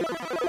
you.